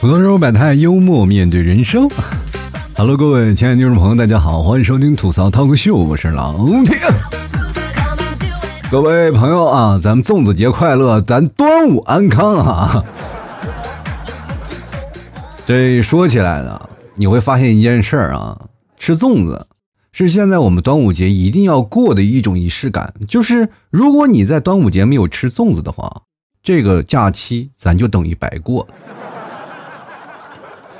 吐槽中百态，幽默面对人生。Hello，各位亲爱的听众朋友，大家好，欢迎收听吐槽 talk show，我是老铁。各位朋友啊，咱们粽子节快乐，咱端午安康啊！这说起来呢，你会发现一件事儿啊，吃粽子是现在我们端午节一定要过的一种仪式感。就是如果你在端午节没有吃粽子的话，这个假期咱就等于白过了。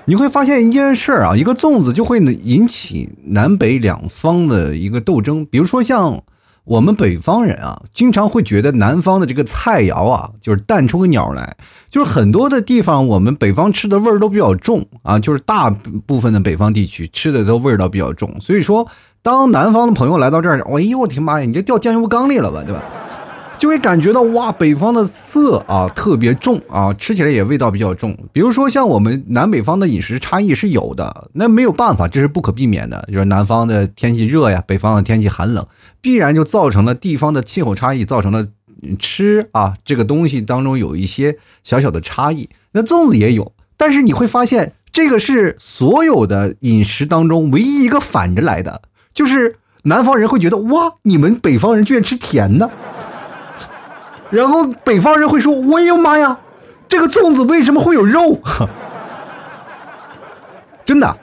你会发现一件事儿啊，一个粽子就会引起南北两方的一个斗争。比如说像我们北方人啊，经常会觉得南方的这个菜肴啊，就是淡出个鸟来。就是很多的地方，我们北方吃的味儿都比较重啊，就是大部分的北方地区吃的都味道比较重。所以说，当南方的朋友来到这儿，哎呦我的妈呀，你这掉酱油缸里了吧，对吧？就会感觉到哇，北方的色啊特别重啊，吃起来也味道比较重。比如说像我们南北方的饮食差异是有的，那没有办法，这是不可避免的。就是南方的天气热呀，北方的天气寒冷，必然就造成了地方的气候差异，造成了吃啊这个东西当中有一些小小的差异。那粽子也有，但是你会发现，这个是所有的饮食当中唯一一个反着来的，就是南方人会觉得哇，你们北方人居然吃甜的。然后北方人会说：“我呀妈呀，这个粽子为什么会有肉？” 真的，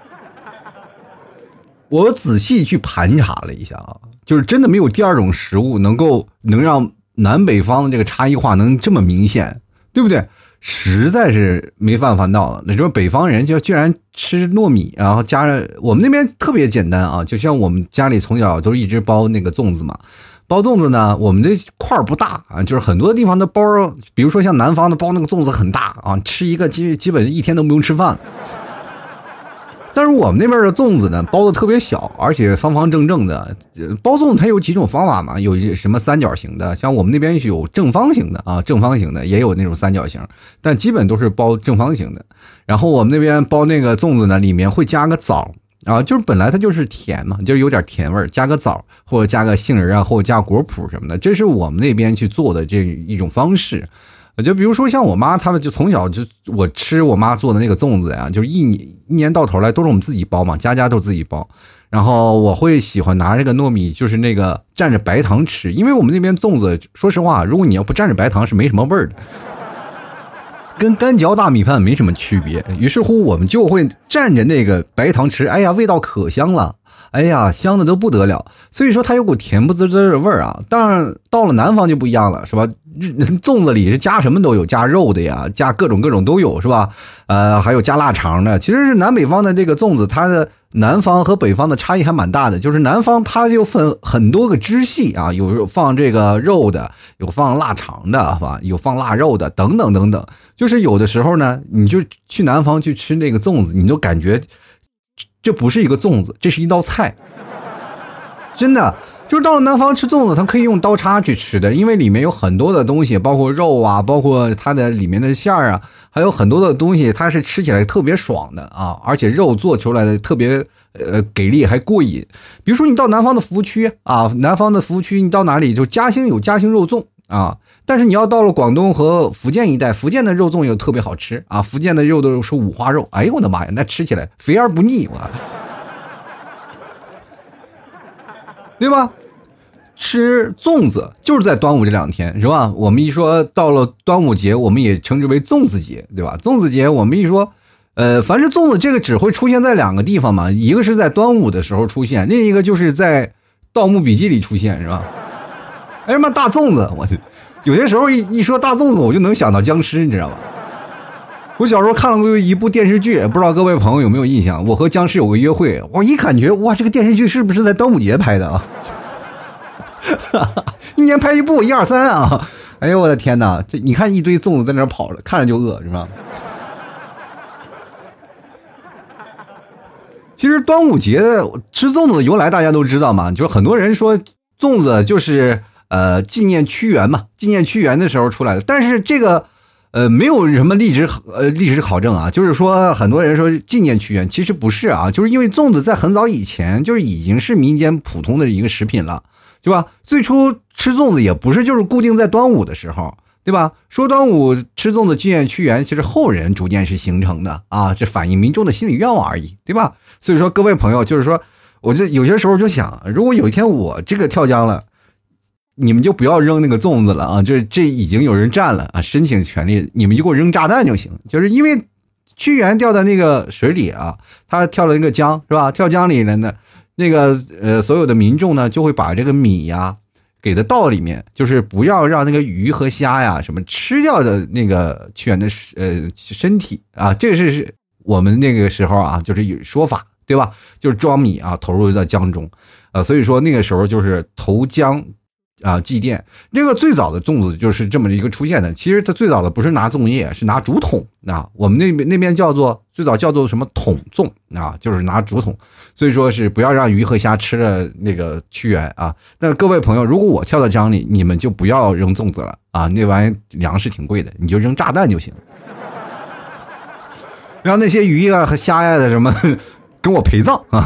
我仔细去盘查了一下啊，就是真的没有第二种食物能够能让南北方的这个差异化能这么明显，对不对？实在是没办法闹了。你说北方人就居然吃糯米，然后加上我们那边特别简单啊，就像我们家里从小都一直包那个粽子嘛。包粽子呢，我们这块儿不大啊，就是很多地方的包，比如说像南方的包那个粽子很大啊，吃一个基基本一天都不用吃饭。但是我们那边的粽子呢，包的特别小，而且方方正正的。包粽子它有几种方法嘛？有什么三角形的，像我们那边有正方形的啊，正方形的也有那种三角形，但基本都是包正方形的。然后我们那边包那个粽子呢，里面会加个枣。啊，就是本来它就是甜嘛，就是有点甜味儿，加个枣或者加个杏仁啊，或者加果脯什么的，这是我们那边去做的这一种方式。就比如说像我妈他们，就从小就我吃我妈做的那个粽子呀，就是一年一年到头来都是我们自己包嘛，家家都自己包。然后我会喜欢拿这个糯米，就是那个蘸着白糖吃，因为我们那边粽子，说实话，如果你要不蘸着白糖是没什么味儿的。跟干嚼大米饭没什么区别，于是乎我们就会蘸着那个白糖吃，哎呀，味道可香了，哎呀，香的都不得了。所以说它有股甜不滋滋的味儿啊。当然到了南方就不一样了，是吧？粽子里是加什么都有，加肉的呀，加各种各种都有，是吧？呃，还有加腊肠的。其实是南北方的这个粽子，它的南方和北方的差异还蛮大的。就是南方它就分很多个支系啊，有放这个肉的，有放腊肠的，是吧？有放腊肉的，等等等等。就是有的时候呢，你就去南方去吃那个粽子，你就感觉这不是一个粽子，这是一道菜，真的。就是到了南方吃粽子，它可以用刀叉去吃的，因为里面有很多的东西，包括肉啊，包括它的里面的馅儿啊，还有很多的东西，它是吃起来特别爽的啊，而且肉做出来的特别呃给力，还过瘾。比如说你到南方的服务区啊，南方的服务区你到哪里就嘉兴有嘉兴肉粽啊，但是你要到了广东和福建一带，福建的肉粽又特别好吃啊，福建的肉都是五花肉，哎呦我的妈呀，那吃起来肥而不腻我。对吧？吃粽子就是在端午这两天，是吧？我们一说到了端午节，我们也称之为粽子节，对吧？粽子节，我们一说，呃，凡是粽子，这个只会出现在两个地方嘛，一个是在端午的时候出现，另一个就是在《盗墓笔记》里出现，是吧？哎呀妈，大粽子，我去有些时候一一说大粽子，我就能想到僵尸，你知道吧？我小时候看了过一部电视剧，不知道各位朋友有没有印象？我和僵尸有个约会，我一感觉哇，这个电视剧是不是在端午节拍的啊？一年拍一部，一二三啊！哎呦我的天哪，这你看一堆粽子在那跑着，看着就饿，是吧？其实端午节吃粽子的由来大家都知道嘛，就是很多人说粽子就是呃纪念屈原嘛，纪念屈原的时候出来的，但是这个。呃，没有什么历史呃历史考证啊，就是说很多人说纪念屈原，其实不是啊，就是因为粽子在很早以前就是已经是民间普通的一个食品了，对吧？最初吃粽子也不是就是固定在端午的时候，对吧？说端午吃粽子纪念屈原，其实后人逐渐是形成的啊，这反映民众的心理愿望而已，对吧？所以说各位朋友，就是说，我就有些时候就想，如果有一天我这个跳江了。你们就不要扔那个粽子了啊！就是这已经有人占了啊，申请权利，你们就给我扔炸弹就行。就是因为屈原掉在那个水里啊，他跳了那个江是吧？跳江里了呢，那个呃，所有的民众呢就会把这个米呀给他倒里面，就是不要让那个鱼和虾呀什么吃掉的那个屈原的呃身体啊。这个是是我们那个时候啊，就是有说法对吧？就是装米啊投入到江中啊，所以说那个时候就是投江。啊，祭奠这个最早的粽子就是这么一个出现的。其实它最早的不是拿粽叶，是拿竹筒啊。我们那边那边叫做最早叫做什么筒粽啊，就是拿竹筒。所以说是不要让鱼和虾吃了那个屈原啊。那各位朋友，如果我跳到江里，你们就不要扔粽子了啊，那玩意粮食挺贵的，你就扔炸弹就行。让那些鱼啊和虾呀的什么 跟我陪葬啊。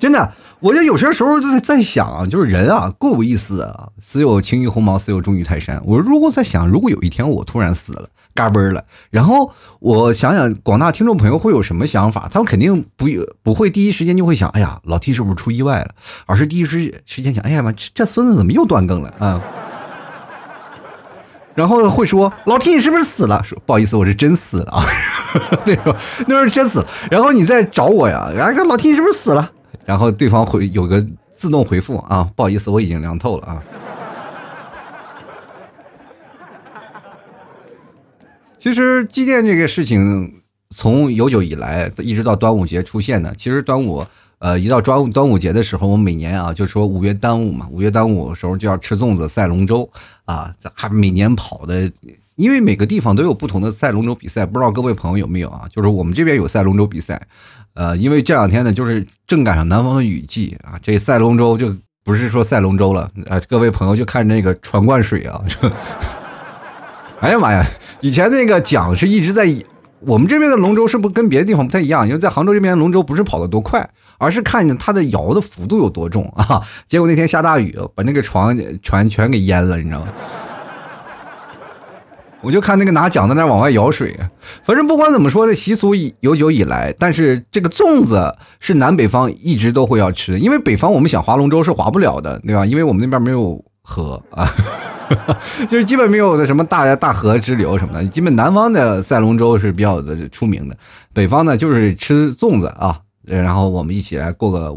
真的，我就有些时候就在在想，就是人啊，各无一死啊，死有轻于鸿毛，死有重于泰山。我如果在想，如果有一天我突然死了，嘎嘣了，然后我想想广大听众朋友会有什么想法？他们肯定不不会第一时间就会想，哎呀，老 T 是不是出意外了？而是第一时时间想，哎呀妈，这这孙子怎么又断更了啊？然后会说，老 T 你是不是死了？说不好意思，我是真死了啊。那时候那时候真死了。然后你再找我呀，然后老 T 你是不是死了？然后对方回有个自动回复啊，不好意思，我已经凉透了啊。其实祭奠这个事情从有久以来一直到端午节出现的。其实端午呃一到端午端午节的时候，我们每年啊就说五月端午嘛，五月端午的时候就要吃粽子赛龙舟啊，还每年跑的，因为每个地方都有不同的赛龙舟比赛，不知道各位朋友有没有啊？就是我们这边有赛龙舟比赛。呃，因为这两天呢，就是正赶上南方的雨季啊，这赛龙舟就不是说赛龙舟了啊，各位朋友就看那个船灌水啊，哎呀妈呀，以前那个桨是一直在，我们这边的龙舟是不是跟别的地方不太一样，因为在杭州这边龙舟不是跑得多快，而是看它的摇的幅度有多重啊，结果那天下大雨，把那个船船全给淹了，你知道吗？我就看那个拿桨在那往外舀水，反正不管怎么说的习俗有久以来，但是这个粽子是南北方一直都会要吃，因为北方我们想划龙舟是划不了的，对吧？因为我们那边没有河啊，就是基本没有的什么大大河支流什么的，基本南方的赛龙舟是比较的出名的，北方呢就是吃粽子啊，然后我们一起来过个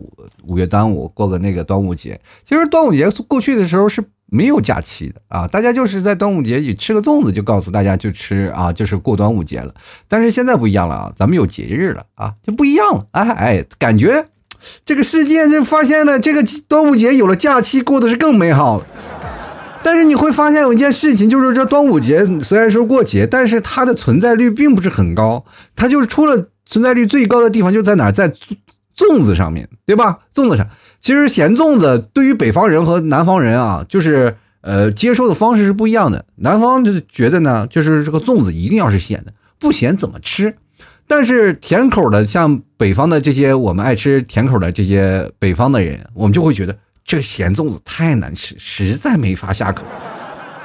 五月端午，过个那个端午节。其实端午节过去的时候是。没有假期的啊，大家就是在端午节里吃个粽子，就告诉大家就吃啊，就是过端午节了。但是现在不一样了啊，咱们有节日了啊，就不一样了。哎哎，感觉这个世界就发现了，这个端午节有了假期，过的是更美好了。但是你会发现有一件事情，就是这端午节虽然说过节，但是它的存在率并不是很高。它就是出了存在率最高的地方就在哪，在粽子上面对吧？粽子上。其实咸粽子对于北方人和南方人啊，就是呃接受的方式是不一样的。南方就觉得呢，就是这个粽子一定要是咸的，不咸怎么吃？但是甜口的，像北方的这些我们爱吃甜口的这些北方的人，我们就会觉得这个咸粽子太难吃，实在没法下口，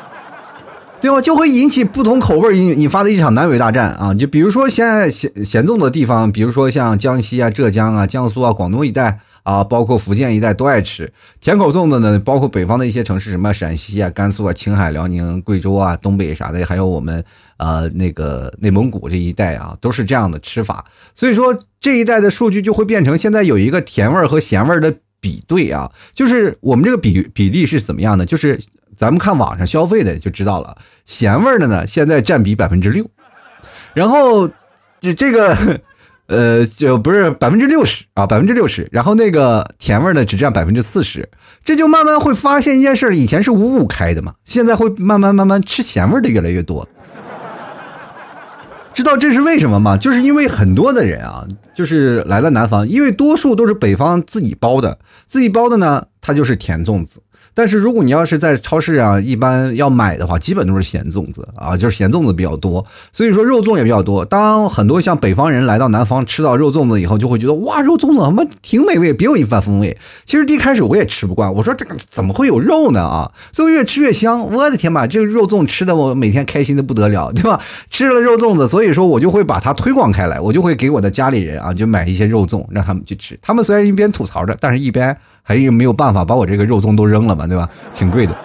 对吧？就会引起不同口味引引发的一场南北大战啊！就比如说现在咸咸粽的地方，比如说像江西啊、浙江啊、江苏啊、广东一带。啊，包括福建一带都爱吃甜口粽子呢。包括北方的一些城市，什么陕西啊、甘肃啊、青海、辽宁、贵州啊、东北啥的，还有我们呃那个内蒙古这一带啊，都是这样的吃法。所以说这一带的数据就会变成现在有一个甜味和咸味的比对啊，就是我们这个比比例是怎么样的？就是咱们看网上消费的就知道了，咸味的呢现在占比百分之六，然后这这个。呃，就不是百分之六十啊，百分之六十。然后那个甜味的只占百分之四十，这就慢慢会发现一件事：以前是五五开的嘛，现在会慢慢慢慢吃咸味的越来越多。知道这是为什么吗？就是因为很多的人啊，就是来了南方，因为多数都是北方自己包的，自己包的呢，它就是甜粽子。但是如果你要是在超市啊，一般要买的话，基本都是咸粽子啊，就是咸粽子比较多，所以说肉粽也比较多。当很多像北方人来到南方吃到肉粽子以后，就会觉得哇，肉粽子他妈挺美味，别有一番风味。其实一开始我也吃不惯，我说这个怎么会有肉呢啊？所以越吃越香，我的天吧，这个肉粽吃的我每天开心的不得了，对吧？吃了肉粽子，所以说我就会把它推广开来，我就会给我的家里人啊，就买一些肉粽让他们去吃。他们虽然一边吐槽着，但是一边。还有没有办法把我这个肉粽都扔了嘛？对吧？挺贵的，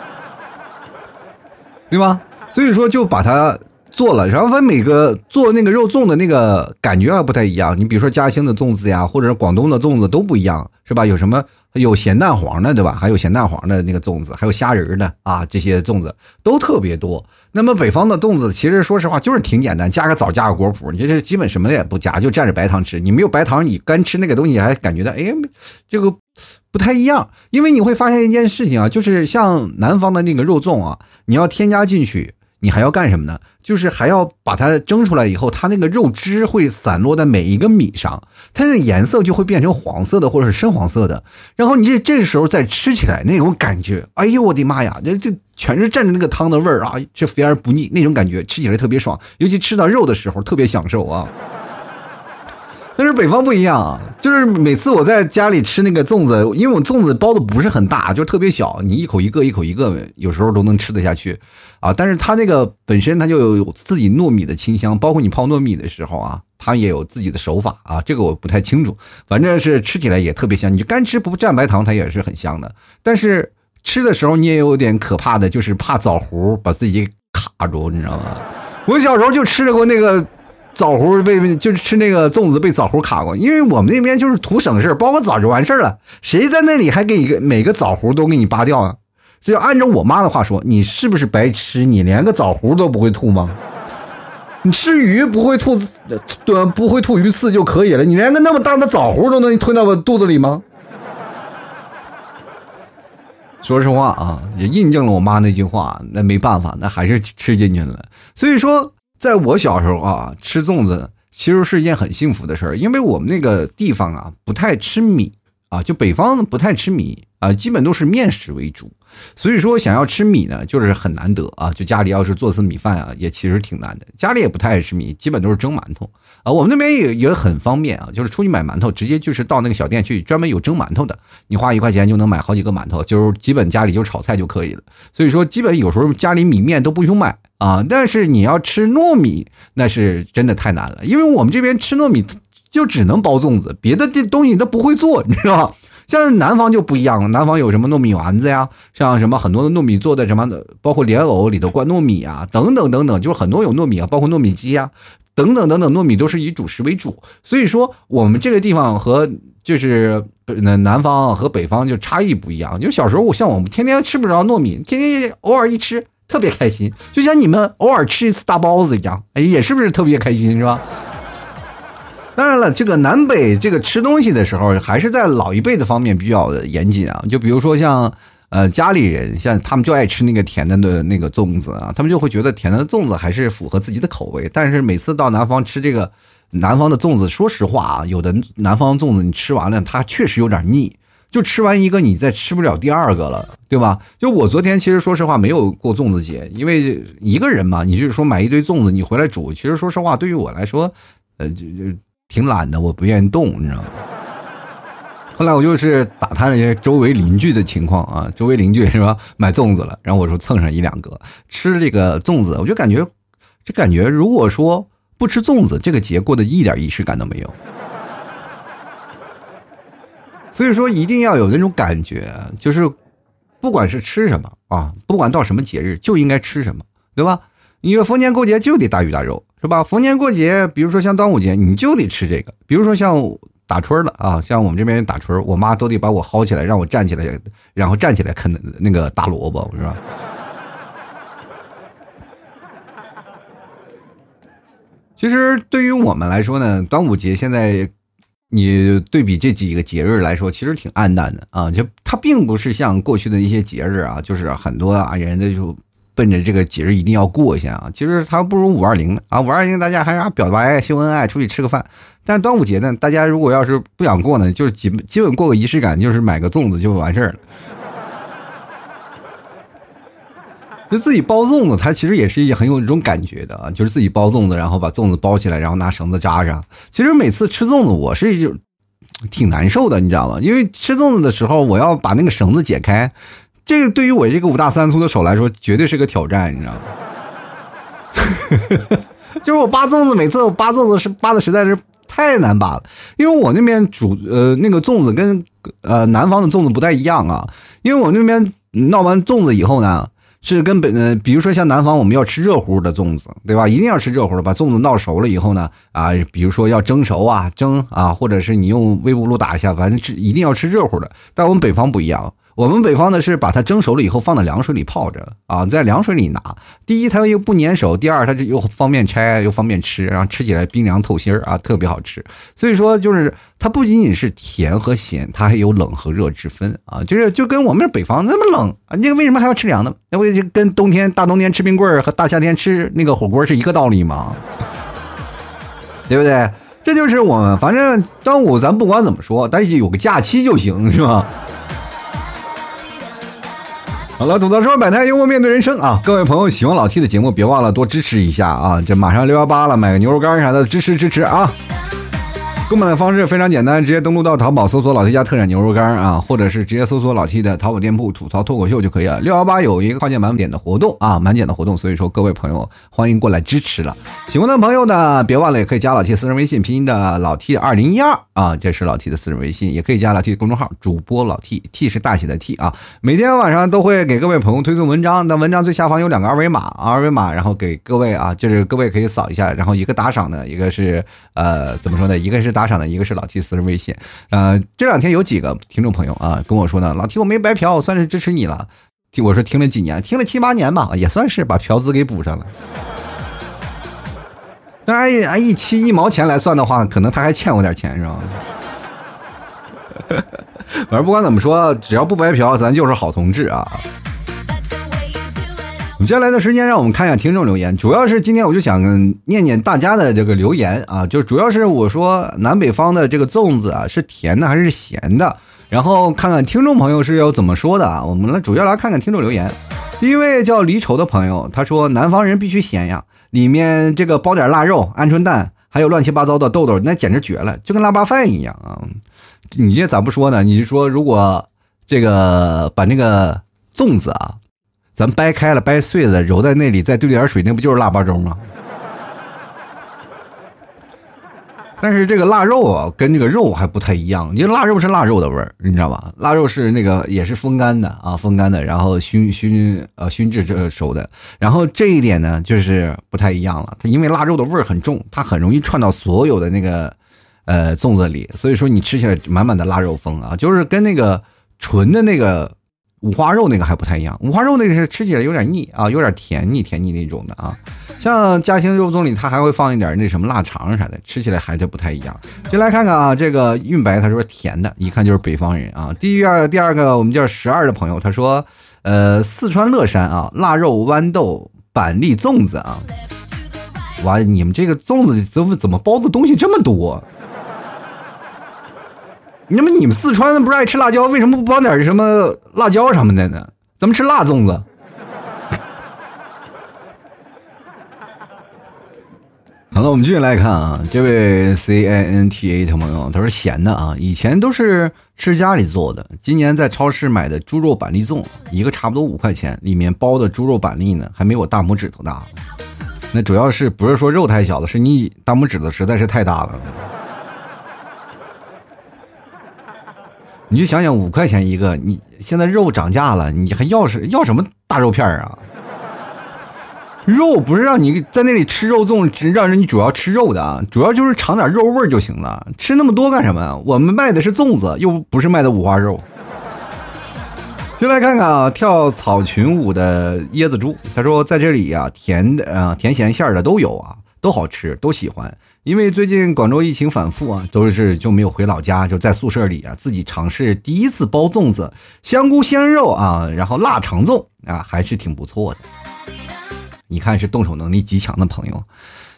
对吧？所以说就把它做了。然后反正每个做那个肉粽的那个感觉还不太一样。你比如说嘉兴的粽子呀，或者是广东的粽子都不一样，是吧？有什么有咸蛋黄的，对吧？还有咸蛋黄的那个粽子，还有虾仁的啊，这些粽子都特别多。那么北方的粽子其实说实话就是挺简单，加个枣，加个果脯，你就是基本什么也不加，就蘸着白糖吃。你没有白糖，你干吃那个东西还感觉到哎，这个。不太一样，因为你会发现一件事情啊，就是像南方的那个肉粽啊，你要添加进去，你还要干什么呢？就是还要把它蒸出来以后，它那个肉汁会散落在每一个米上，它的颜色就会变成黄色的或者是深黄色的。然后你这这时候再吃起来那种感觉，哎呦我的妈呀，这这全是蘸着那个汤的味儿啊，这肥而不腻那种感觉，吃起来特别爽，尤其吃到肉的时候特别享受啊。但是北方不一样啊，就是每次我在家里吃那个粽子，因为我粽子包的不是很大，就特别小，你一口一个，一口一个，有时候都能吃得下去啊。但是它那个本身它就有自己糯米的清香，包括你泡糯米的时候啊，它也有自己的手法啊。这个我不太清楚，反正是吃起来也特别香。你就干吃不蘸白糖，它也是很香的。但是吃的时候你也有点可怕的，就是怕枣核把自己卡住，你知道吗？我小时候就吃过那个。枣核被就是吃那个粽子被枣核卡过，因为我们那边就是图省事，包个枣就完事了。谁在那里还给你每个枣核都给你扒掉啊？就按照我妈的话说，你是不是白吃？你连个枣核都不会吐吗？你吃鱼不会吐，对，不会吐鱼刺就可以了。你连个那么大的枣核都能吞到我肚子里吗？说实话啊，也印证了我妈那句话，那没办法，那还是吃进去了。所以说。在我小时候啊，吃粽子其实是一件很幸福的事儿，因为我们那个地方啊不太吃米。啊，就北方不太吃米啊，基本都是面食为主。所以说，想要吃米呢，就是很难得啊。就家里要是做次米饭啊，也其实挺难的。家里也不太爱吃米，基本都是蒸馒头啊。我们那边也也很方便啊，就是出去买馒头，直接就是到那个小店去，专门有蒸馒头的，你花一块钱就能买好几个馒头，就是基本家里就炒菜就可以了。所以说，基本有时候家里米面都不用买啊。但是你要吃糯米，那是真的太难了，因为我们这边吃糯米就只能包粽子，别的这东西都不会做，你知道吗？像南方就不一样了，南方有什么糯米丸子呀，像什么很多的糯米做的什么，包括莲藕里头灌糯米啊，等等等等，就是很多有糯米啊，包括糯米鸡啊，等等等等，糯米都是以主食为主。所以说，我们这个地方和就是南南方和北方就差异不一样。就小时候，我像我们天天吃不着糯米，天天偶尔一吃特别开心，就像你们偶尔吃一次大包子一样，哎，也是不是特别开心，是吧？当然了，这个南北这个吃东西的时候，还是在老一辈的方面比较严谨啊。就比如说像，呃，家里人像他们就爱吃那个甜的的那个粽子啊，他们就会觉得甜的粽子还是符合自己的口味。但是每次到南方吃这个南方的粽子，说实话啊，有的南方粽子你吃完了，它确实有点腻，就吃完一个你再吃不了第二个了，对吧？就我昨天其实说实话没有过粽子节，因为一个人嘛，你就是说买一堆粽子你回来煮，其实说实话对于我来说，呃，就就。挺懒的，我不愿意动，你知道吗？后来我就是打探了一些周围邻居的情况啊，周围邻居是吧，买粽子了，然后我说蹭上一两个吃这个粽子，我就感觉，就感觉如果说不吃粽子，这个节过得一点仪式感都没有。所以说一定要有那种感觉，就是不管是吃什么啊，不管到什么节日就应该吃什么，对吧？你说逢年过节就得大鱼大肉。是吧？逢年过节，比如说像端午节，你就得吃这个。比如说像打春了啊，像我们这边打春，我妈都得把我薅起来，让我站起来，然后站起来啃那个大萝卜，是吧？其实对于我们来说呢，端午节现在你对比这几个节日来说，其实挺暗淡的啊。就它并不是像过去的一些节日啊，就是很多啊人家就。奔着这个节日一定要过一下啊！其实它不如五二零啊，五二零大家还是表白秀恩爱，出去吃个饭。但是端午节呢，大家如果要是不想过呢，就是基基本过个仪式感，就是买个粽子就完事儿了。就自己包粽子，它其实也是一很有一种感觉的啊，就是自己包粽子，然后把粽子包起来，然后拿绳子扎上。其实每次吃粽子，我是就挺难受的，你知道吗？因为吃粽子的时候，我要把那个绳子解开，这个对于我这个五大三粗的手来说，绝对是个挑战，你知道吗？就是我扒粽子，每次我扒粽子是扒的实在是太难扒了，因为我那边煮呃那个粽子跟呃南方的粽子不太一样啊，因为我那边闹完粽子以后呢。是跟本呃，比如说像南方，我们要吃热乎的粽子，对吧？一定要吃热乎的，把粽子闹熟了以后呢，啊，比如说要蒸熟啊，蒸啊，或者是你用微波炉打一下，反正吃一定要吃热乎的。但我们北方不一样。我们北方的是把它蒸熟了以后放在凉水里泡着啊，在凉水里拿。第一，它又不粘手；第二，它就又方便拆又方便吃，然后吃起来冰凉透心儿啊，特别好吃。所以说，就是它不仅仅是甜和咸，它还有冷和热之分啊。就是就跟我们北方那么冷啊，你为什么还要吃凉的？那不就跟冬天大冬天吃冰棍儿和大夏天吃那个火锅是一个道理吗？对不对？这就是我们，反正端午咱不管怎么说，但是有个假期就行，是吧？好了，吐槽说百态，幽默面对人生啊！各位朋友喜欢老 T 的节目，别忘了多支持一下啊！这马上六幺八了，买个牛肉干啥的，支持支持啊！购买的方式非常简单，直接登录到淘宝搜索“老 T 家特产牛肉干”啊，或者是直接搜索老 T 的淘宝店铺“吐槽脱口秀”就可以了。六幺八有一个跨界满减的活动啊，满减的活动，所以说各位朋友欢迎过来支持了。喜欢的朋友呢，别忘了也可以加老 T 私人微信，拼音的老 T 二零一二啊，这是老 T 的私人微信，也可以加老 T 公众号主播老 T，T 是大写的 T 啊。每天晚上都会给各位朋友推送文章，那文章最下方有两个二维码，二维码然后给各位啊，就是各位可以扫一下，然后一个打赏的，一个是呃怎么说呢？一个是打赏的，一个是老 T。私人微信，呃，这两天有几个听众朋友啊跟我说呢，老提我没白嫖，我算是支持你了。听我说听了几年，听了七八年吧，也算是把嫖资给补上了。当然按一期一毛钱来算的话，可能他还欠我点钱，是吧？反正不管怎么说，只要不白嫖，咱就是好同志啊。接下来的时间，让我们看一下听众留言。主要是今天我就想念念大家的这个留言啊，就主要是我说南北方的这个粽子啊是甜的还是咸的，然后看看听众朋友是要怎么说的啊。我们来主要来看看听众留言。第一位叫离愁的朋友，他说南方人必须咸呀，里面这个包点腊肉、鹌鹑蛋，还有乱七八糟的豆豆，那简直绝了，就跟腊八饭一样啊。你这咋不说呢？你是说如果这个把那个粽子啊？咱掰开了，掰碎了，揉在那里，再兑点水，那不就是腊八粥吗？但是这个腊肉啊，跟这个肉还不太一样。因为腊肉是腊肉的味儿，你知道吧？腊肉是那个也是风干的啊，风干的，然后熏熏呃熏制这熟的。然后这一点呢，就是不太一样了。它因为腊肉的味儿很重，它很容易串到所有的那个呃粽子里，所以说你吃起来满满的腊肉风啊，就是跟那个纯的那个。五花肉那个还不太一样，五花肉那个是吃起来有点腻啊，有点甜腻甜腻那种的啊。像嘉兴肉粽里，它还会放一点那什么腊肠啥的，吃起来还是不太一样。先来看看啊，这个韵白他说甜的，一看就是北方人啊。第二第二个我们叫十二的朋友，他说，呃，四川乐山啊，腊肉豌豆板栗粽子啊。哇，你们这个粽子怎么怎么包的东西这么多？那么你们四川的不是爱吃辣椒，为什么不包点什么辣椒什么的呢？咱们吃辣粽子。好了，我们继续来看啊，这位 C I N T A 的朋友，他说咸的啊，以前都是吃家里做的，今年在超市买的猪肉板栗粽，一个差不多五块钱，里面包的猪肉板栗呢，还没我大拇指头大。那主要是不是说肉太小了，是你大拇指头实在是太大了。你就想想五块钱一个，你现在肉涨价了，你还要是要什么大肉片啊？肉不是让你在那里吃肉粽，让人你主要吃肉的啊，主要就是尝点肉味就行了。吃那么多干什么？我们卖的是粽子，又不是卖的五花肉。就来看看啊，跳草裙舞的椰子猪，他说在这里呀，甜的啊，甜咸馅的都有啊，都好吃，都喜欢。因为最近广州疫情反复啊，都是就没有回老家，就在宿舍里啊，自己尝试第一次包粽子，香菇鲜肉啊，然后腊肠粽啊，还是挺不错的。你看是动手能力极强的朋友，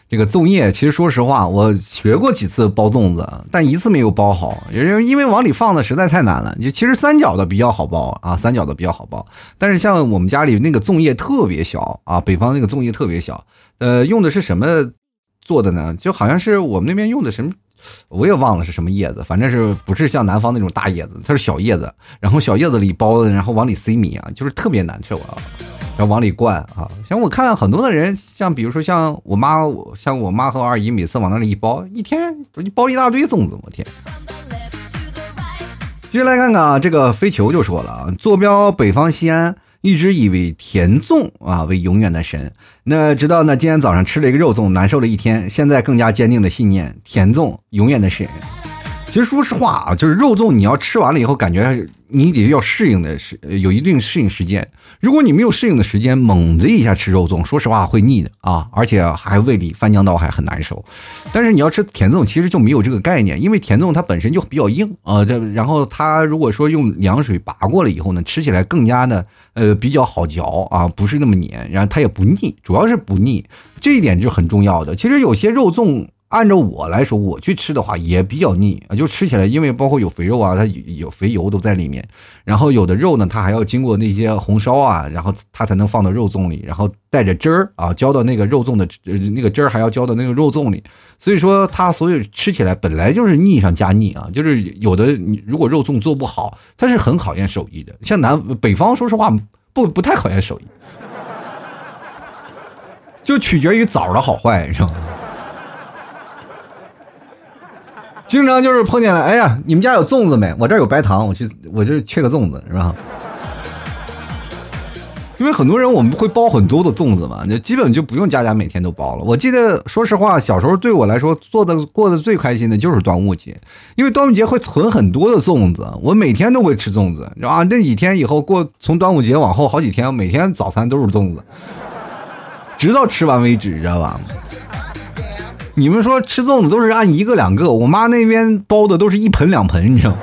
这个粽叶，其实说实话，我学过几次包粽子，但一次没有包好，因为因为往里放的实在太难了。就其实三角的比较好包啊，三角的比较好包，但是像我们家里那个粽叶特别小啊，北方那个粽叶特别小，呃，用的是什么做的呢？就好像是我们那边用的什么。我也忘了是什么叶子，反正是不是像南方那种大叶子，它是小叶子，然后小叶子里包的，然后往里塞米啊，就是特别难吃，我，然后往里灌啊。像我看很多的人，像比如说像我妈，像我妈和我二姨，每次往那里一包，一天一包一大堆粽子，我天。接下来看看啊，这个飞球就说了啊，坐标北方西安。一直以为甜粽啊为永远的神，那直到呢今天早上吃了一个肉粽，难受了一天，现在更加坚定的信念，甜粽永远的神。其实说实话啊，就是肉粽，你要吃完了以后，感觉你得要适应的是有一定适应时间。如果你没有适应的时间，猛的一下吃肉粽，说实话会腻的啊，而且还胃里翻江倒海，很难受。但是你要吃甜粽，其实就没有这个概念，因为甜粽它本身就比较硬啊，这然后它如果说用凉水拔过了以后呢，吃起来更加的呃比较好嚼啊，不是那么黏，然后它也不腻，主要是不腻，这一点就很重要的。其实有些肉粽。按照我来说，我去吃的话也比较腻啊，就吃起来，因为包括有肥肉啊，它有肥油都在里面。然后有的肉呢，它还要经过那些红烧啊，然后它才能放到肉粽里，然后带着汁儿啊，浇到那个肉粽的那个汁儿还要浇到那个肉粽里。所以说，它所有吃起来本来就是腻上加腻啊，就是有的你如果肉粽做不好，它是很考验手艺的。像南北方，说实话不不太考验手艺，就取决于枣的好坏，你知道吗？经常就是碰见了，哎呀，你们家有粽子没？我这儿有白糖，我去，我就缺个粽子，是吧？因为很多人我们会包很多的粽子嘛，就基本就不用家家每天都包了。我记得，说实话，小时候对我来说做的过得最开心的就是端午节，因为端午节会存很多的粽子，我每天都会吃粽子，知道吧？那几天以后过，从端午节往后好几天，每天早餐都是粽子，直到吃完为止，知道吧？你们说吃粽子都是按一个两个，我妈那边包的都是一盆两盆，你知道吗？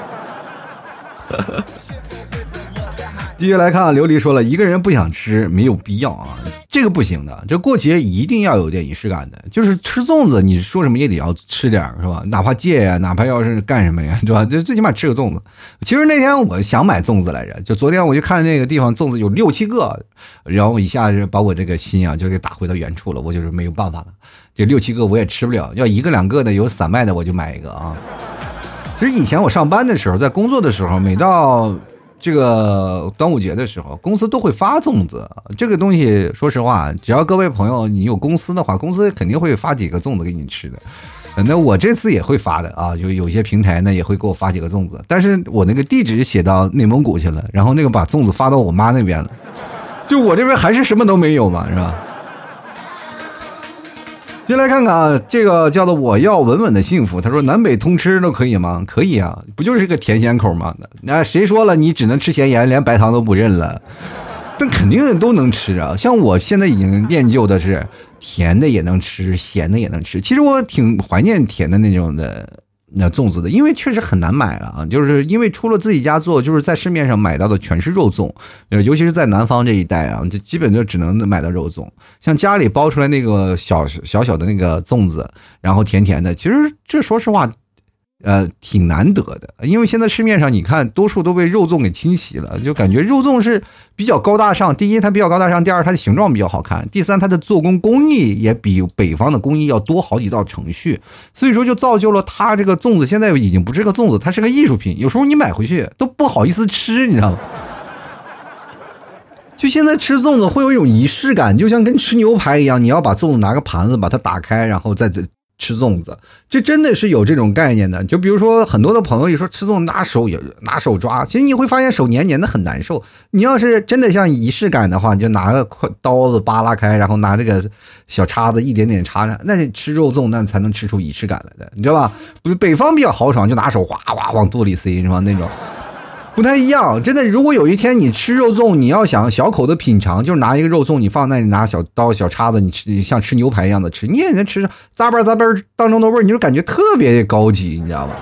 继续来看啊，琉璃说了一个人不想吃没有必要啊，这个不行的，这过节一定要有点仪式感的，就是吃粽子，你说什么也得要吃点是吧？哪怕戒呀，哪怕要是干什么呀，是吧？就最起码吃个粽子。其实那天我想买粽子来着，就昨天我就看那个地方粽子有六七个，然后一下子把我这个心啊就给打回到原处了，我就是没有办法了。这六七个我也吃不了，要一个两个的有散卖的我就买一个啊。其实以前我上班的时候，在工作的时候，每到这个端午节的时候，公司都会发粽子。这个东西说实话，只要各位朋友你有公司的话，公司肯定会发几个粽子给你吃的。那我这次也会发的啊，就有些平台呢也会给我发几个粽子，但是我那个地址写到内蒙古去了，然后那个把粽子发到我妈那边了，就我这边还是什么都没有嘛，是吧？进来看看啊，这个叫做我要稳稳的幸福。他说南北通吃都可以吗？可以啊，不就是个甜咸口吗？那谁说了你只能吃咸盐，连白糖都不认了？但肯定都能吃啊。像我现在已经练就的是甜的也能吃，咸的也能吃。其实我挺怀念甜的那种的。那粽子的，因为确实很难买了啊，就是因为除了自己家做，就是在市面上买到的全是肉粽，尤其是在南方这一带啊，就基本就只能买到肉粽。像家里包出来那个小小小的那个粽子，然后甜甜的，其实这说实话。呃，挺难得的，因为现在市面上你看，多数都被肉粽给侵袭了，就感觉肉粽是比较高大上。第一，它比较高大上；第二，它的形状比较好看；第三，它的做工工艺也比北方的工艺要多好几道程序。所以说，就造就了它这个粽子现在已经不是个粽子，它是个艺术品。有时候你买回去都不好意思吃，你知道吗？就现在吃粽子会有一种仪式感，就像跟吃牛排一样，你要把粽子拿个盘子把它打开，然后再。吃粽子，这真的是有这种概念的。就比如说，很多的朋友一说吃粽子，拿手也拿手抓，其实你会发现手黏黏的很难受。你要是真的像仪式感的话，你就拿个刀子扒拉开，然后拿这个小叉子一点点插上，那吃肉粽那才能吃出仪式感来的，你知道吧？北方比较豪爽，就拿手哗哗往肚里塞，是吧？那种。不太一样，真的。如果有一天你吃肉粽，你要想小口的品尝，就是拿一个肉粽，你放那里，拿小刀、小叉子，你吃像吃牛排一样的吃，你也能吃上咂巴咂巴当中的味儿，你就感觉特别高级，你知道吧？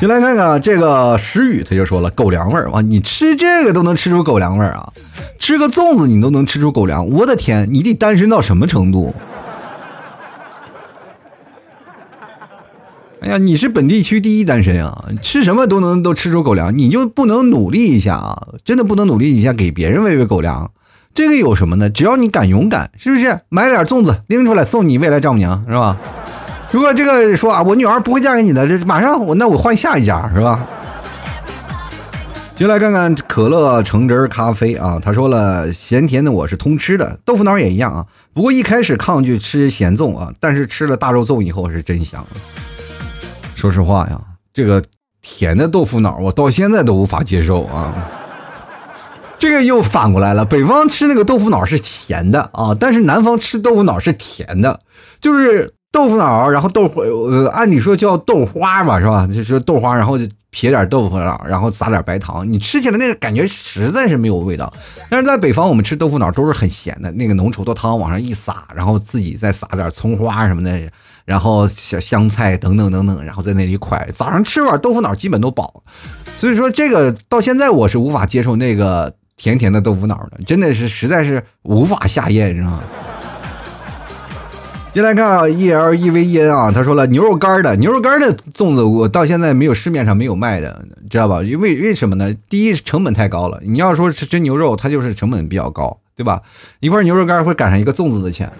你来看看这个石宇，他就说了狗粮味儿哇，你吃这个都能吃出狗粮味儿啊？吃个粽子你都能吃出狗粮，我的天，你得单身到什么程度？哎呀，你是本地区第一单身啊，吃什么都能都吃出狗粮，你就不能努力一下啊？真的不能努力一下给别人喂喂狗粮？这个有什么呢？只要你敢勇敢，是不是？买点粽子拎出来送你未来丈母娘，是吧？如果这个说啊，我女儿不会嫁给你的，这马上我那我换下一家，是吧？就来看看可乐橙汁咖啡啊，他说了，咸甜的我是通吃的，豆腐脑也一样啊。不过一开始抗拒吃咸粽啊，但是吃了大肉粽以后是真香。说实话呀，这个甜的豆腐脑我到现在都无法接受啊。这个又反过来了，北方吃那个豆腐脑是甜的啊，但是南方吃豆腐脑是甜的，就是豆腐脑，然后豆花，呃，按理说叫豆花吧，是吧？就是豆花，然后撇点豆腐脑，然后撒点白糖，你吃起来那个感觉实在是没有味道。但是在北方，我们吃豆腐脑都是很咸的，那个浓稠的汤往上一撒，然后自己再撒点葱花什么的，然后香香菜等等等等，然后在那里蒯。早上吃碗豆腐脑基本都饱，所以说这个到现在我是无法接受那个。甜甜的豆腐脑的，真的是实在是无法下咽，是吧？进来看啊，E L E V E N 啊，他说了牛肉干的牛肉干的粽子，我到现在没有市面上没有卖的，知道吧？因为为什么呢？第一成本太高了，你要说是真牛肉，它就是成本比较高，对吧？一块牛肉干会赶上一个粽子的钱。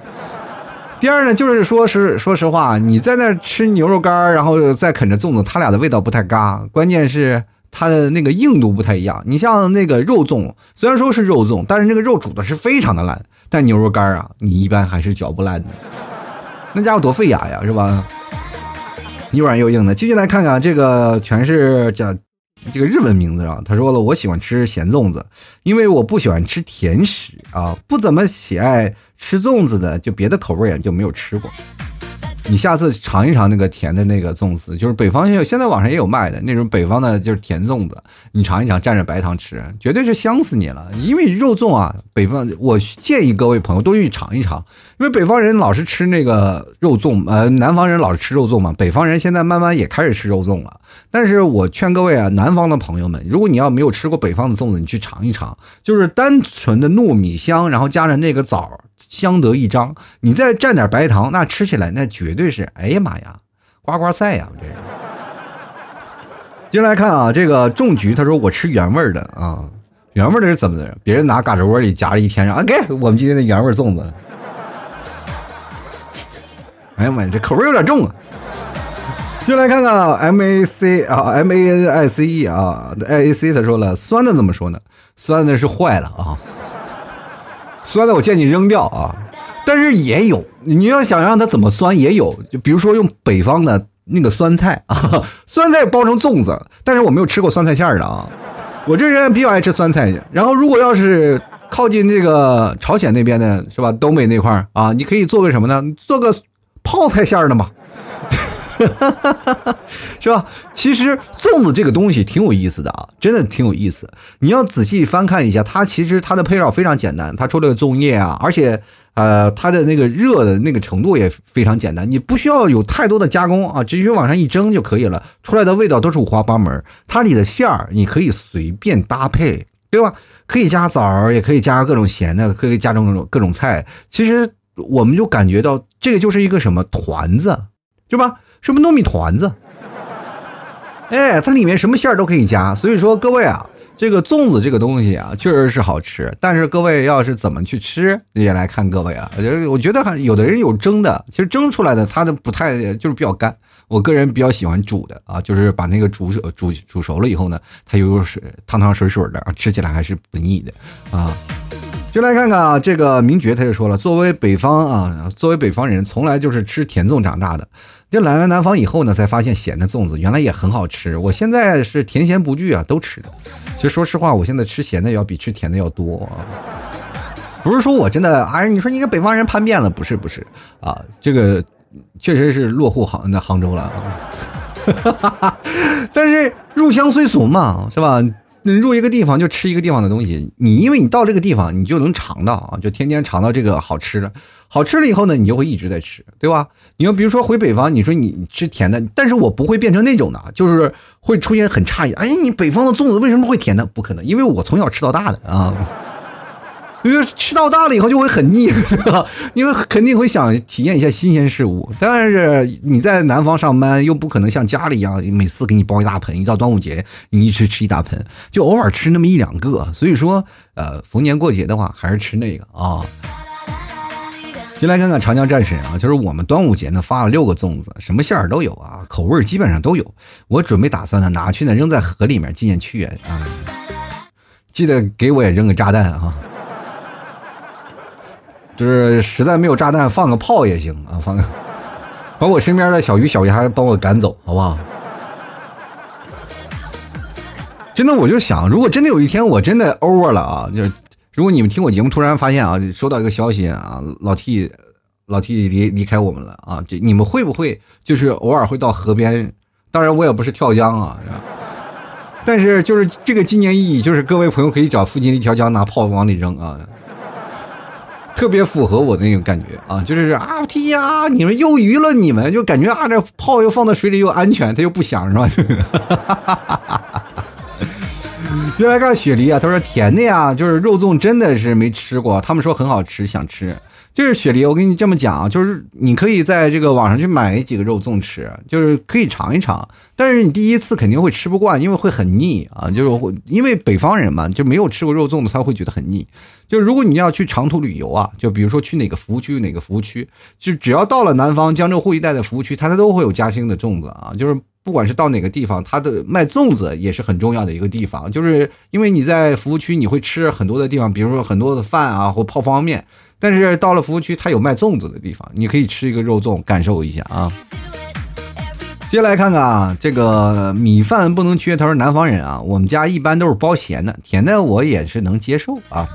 第二呢，就是说是说实话，你在那吃牛肉干，然后再啃着粽子，它俩的味道不太嘎，关键是。它的那个硬度不太一样，你像那个肉粽，虽然说是肉粽，但是那个肉煮的是非常的烂。但牛肉干啊，你一般还是嚼不烂的，那家伙多费牙呀，是吧？又软又硬的。继续来看看这个，全是讲这个日文名字啊。他说了，我喜欢吃咸粽子，因为我不喜欢吃甜食啊，不怎么喜爱吃粽子的，就别的口味也就没有吃过。你下次尝一尝那个甜的那个粽子，就是北方也有现在网上也有卖的那种北方的，就是甜粽子。你尝一尝，蘸着白糖吃，绝对是香死你了。因为肉粽啊，北方我建议各位朋友都去尝一尝，因为北方人老是吃那个肉粽，呃，南方人老是吃肉粽嘛。北方人现在慢慢也开始吃肉粽了。但是我劝各位啊，南方的朋友们，如果你要没有吃过北方的粽子，你去尝一尝，就是单纯的糯米香，然后加上那个枣。相得益彰，你再蘸点白糖，那吃起来那绝对是，哎呀妈呀，呱呱赛呀！这是。接下来看啊，这个种菊他说我吃原味的啊，原味的是怎么的？别人拿嘎吱窝里夹了一天，啊，给我们今天的原味粽子。哎呀妈呀，这口味有点重啊！就来看看 M A C 啊，M A N I C E 啊，I A C 他说了，酸的怎么说呢？酸的是坏了啊。酸的我建议扔掉啊，但是也有，你要想让它怎么酸也有，就比如说用北方的那个酸菜啊，酸菜包成粽子，但是我没有吃过酸菜馅儿的啊。我这人比较爱吃酸菜，然后如果要是靠近这个朝鲜那边的是吧，东北那块儿啊，你可以做个什么呢？做个泡菜馅儿的嘛。是吧？其实粽子这个东西挺有意思的啊，真的挺有意思。你要仔细翻看一下，它其实它的配料非常简单，它除了粽叶啊，而且呃，它的那个热的那个程度也非常简单，你不需要有太多的加工啊，只需往上一蒸就可以了，出来的味道都是五花八门。它里的馅儿你可以随便搭配，对吧？可以加枣儿，也可以加各种咸的，可以加各种各种菜。其实我们就感觉到这个就是一个什么团子，对吧？什么糯米团子？哎，它里面什么馅儿都可以加。所以说，各位啊，这个粽子这个东西啊，确实是好吃。但是各位要是怎么去吃，也来看各位啊。我觉得，我觉得还有的人有蒸的，其实蒸出来的它的不太就是比较干。我个人比较喜欢煮的啊，就是把那个煮熟煮煮熟了以后呢，它有水汤汤水水的，吃起来还是不腻的啊。就来看看啊，这个名爵他就说了，作为北方啊，作为北方人，从来就是吃甜粽长大的。就来了南方以后呢，才发现咸的粽子原来也很好吃。我现在是甜咸不惧啊，都吃的。其实说实话，我现在吃咸的要比吃甜的要多。不是说我真的哎，你说你个北方人叛变了？不是不是啊，这个确实是落户杭那杭州了。但是入乡随俗嘛，是吧？你入一个地方就吃一个地方的东西，你因为你到这个地方，你就能尝到啊，就天天尝到这个好吃的，好吃了以后呢，你就会一直在吃，对吧？你要比如说回北方，你说你吃甜的，但是我不会变成那种的，就是会出现很诧异，哎，你北方的粽子为什么会甜的？不可能，因为我从小吃到大的啊。因为吃到大了以后就会很腻，因为肯定会想体验一下新鲜事物。但是你在南方上班，又不可能像家里一样每次给你包一大盆，一到端午节你一吃吃一大盆，就偶尔吃那么一两个。所以说，呃，逢年过节的话，还是吃那个啊。先来看看长江战神啊，就是我们端午节呢发了六个粽子，什么馅儿都有啊，口味基本上都有。我准备打算呢拿去呢扔在河里面纪念屈原啊，记得给我也扔个炸弹啊，就是实在没有炸弹放个炮也行啊，放个把我身边的小鱼小虾帮我赶走，好不好？真的，我就想，如果真的有一天我真的 over 了啊，就是。如果你们听我节目，突然发现啊，收到一个消息啊，老 T，老 T 离离开我们了啊，这你们会不会就是偶尔会到河边？当然我也不是跳江啊，但是就是这个纪念意义，就是各位朋友可以找附近的一条江拿炮往里扔啊，特别符合我的那种感觉啊，就是啊 T 呀，你们又鱼了，你们就感觉啊这炮又放在水里又安全，它又不响是吧？就来看雪梨啊，他说甜的呀，就是肉粽真的是没吃过，他们说很好吃，想吃。就是雪梨，我跟你这么讲啊，就是你可以在这个网上去买几个肉粽吃，就是可以尝一尝。但是你第一次肯定会吃不惯，因为会很腻啊。就是会因为北方人嘛，就没有吃过肉粽子，他会觉得很腻。就如果你要去长途旅游啊，就比如说去哪个服务区，哪个服务区，就只要到了南方江浙沪一带的服务区，它它都会有嘉兴的粽子啊，就是。不管是到哪个地方，它的卖粽子也是很重要的一个地方，就是因为你在服务区，你会吃很多的地方，比如说很多的饭啊，或泡方便面。但是到了服务区，它有卖粽子的地方，你可以吃一个肉粽，感受一下啊。接下来看看啊，这个米饭不能缺。他说南方人啊，我们家一般都是包咸的，甜的我也是能接受啊。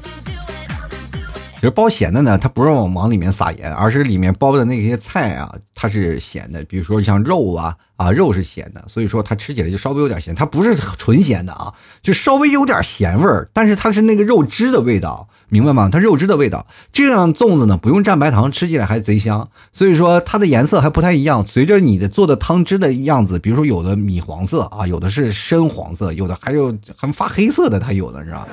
其实包咸的呢，它不是往往里面撒盐，而是里面包的那些菜啊，它是咸的。比如说像肉啊。啊，肉是咸的，所以说它吃起来就稍微有点咸。它不是纯咸的啊，就稍微有点咸味儿，但是它是那个肉汁的味道，明白吗？它肉汁的味道。这样粽子呢，不用蘸白糖，吃起来还贼香。所以说它的颜色还不太一样，随着你的做的汤汁的样子，比如说有的米黄色啊，有的是深黄色，有的还有还发黑色的，它有的是吧？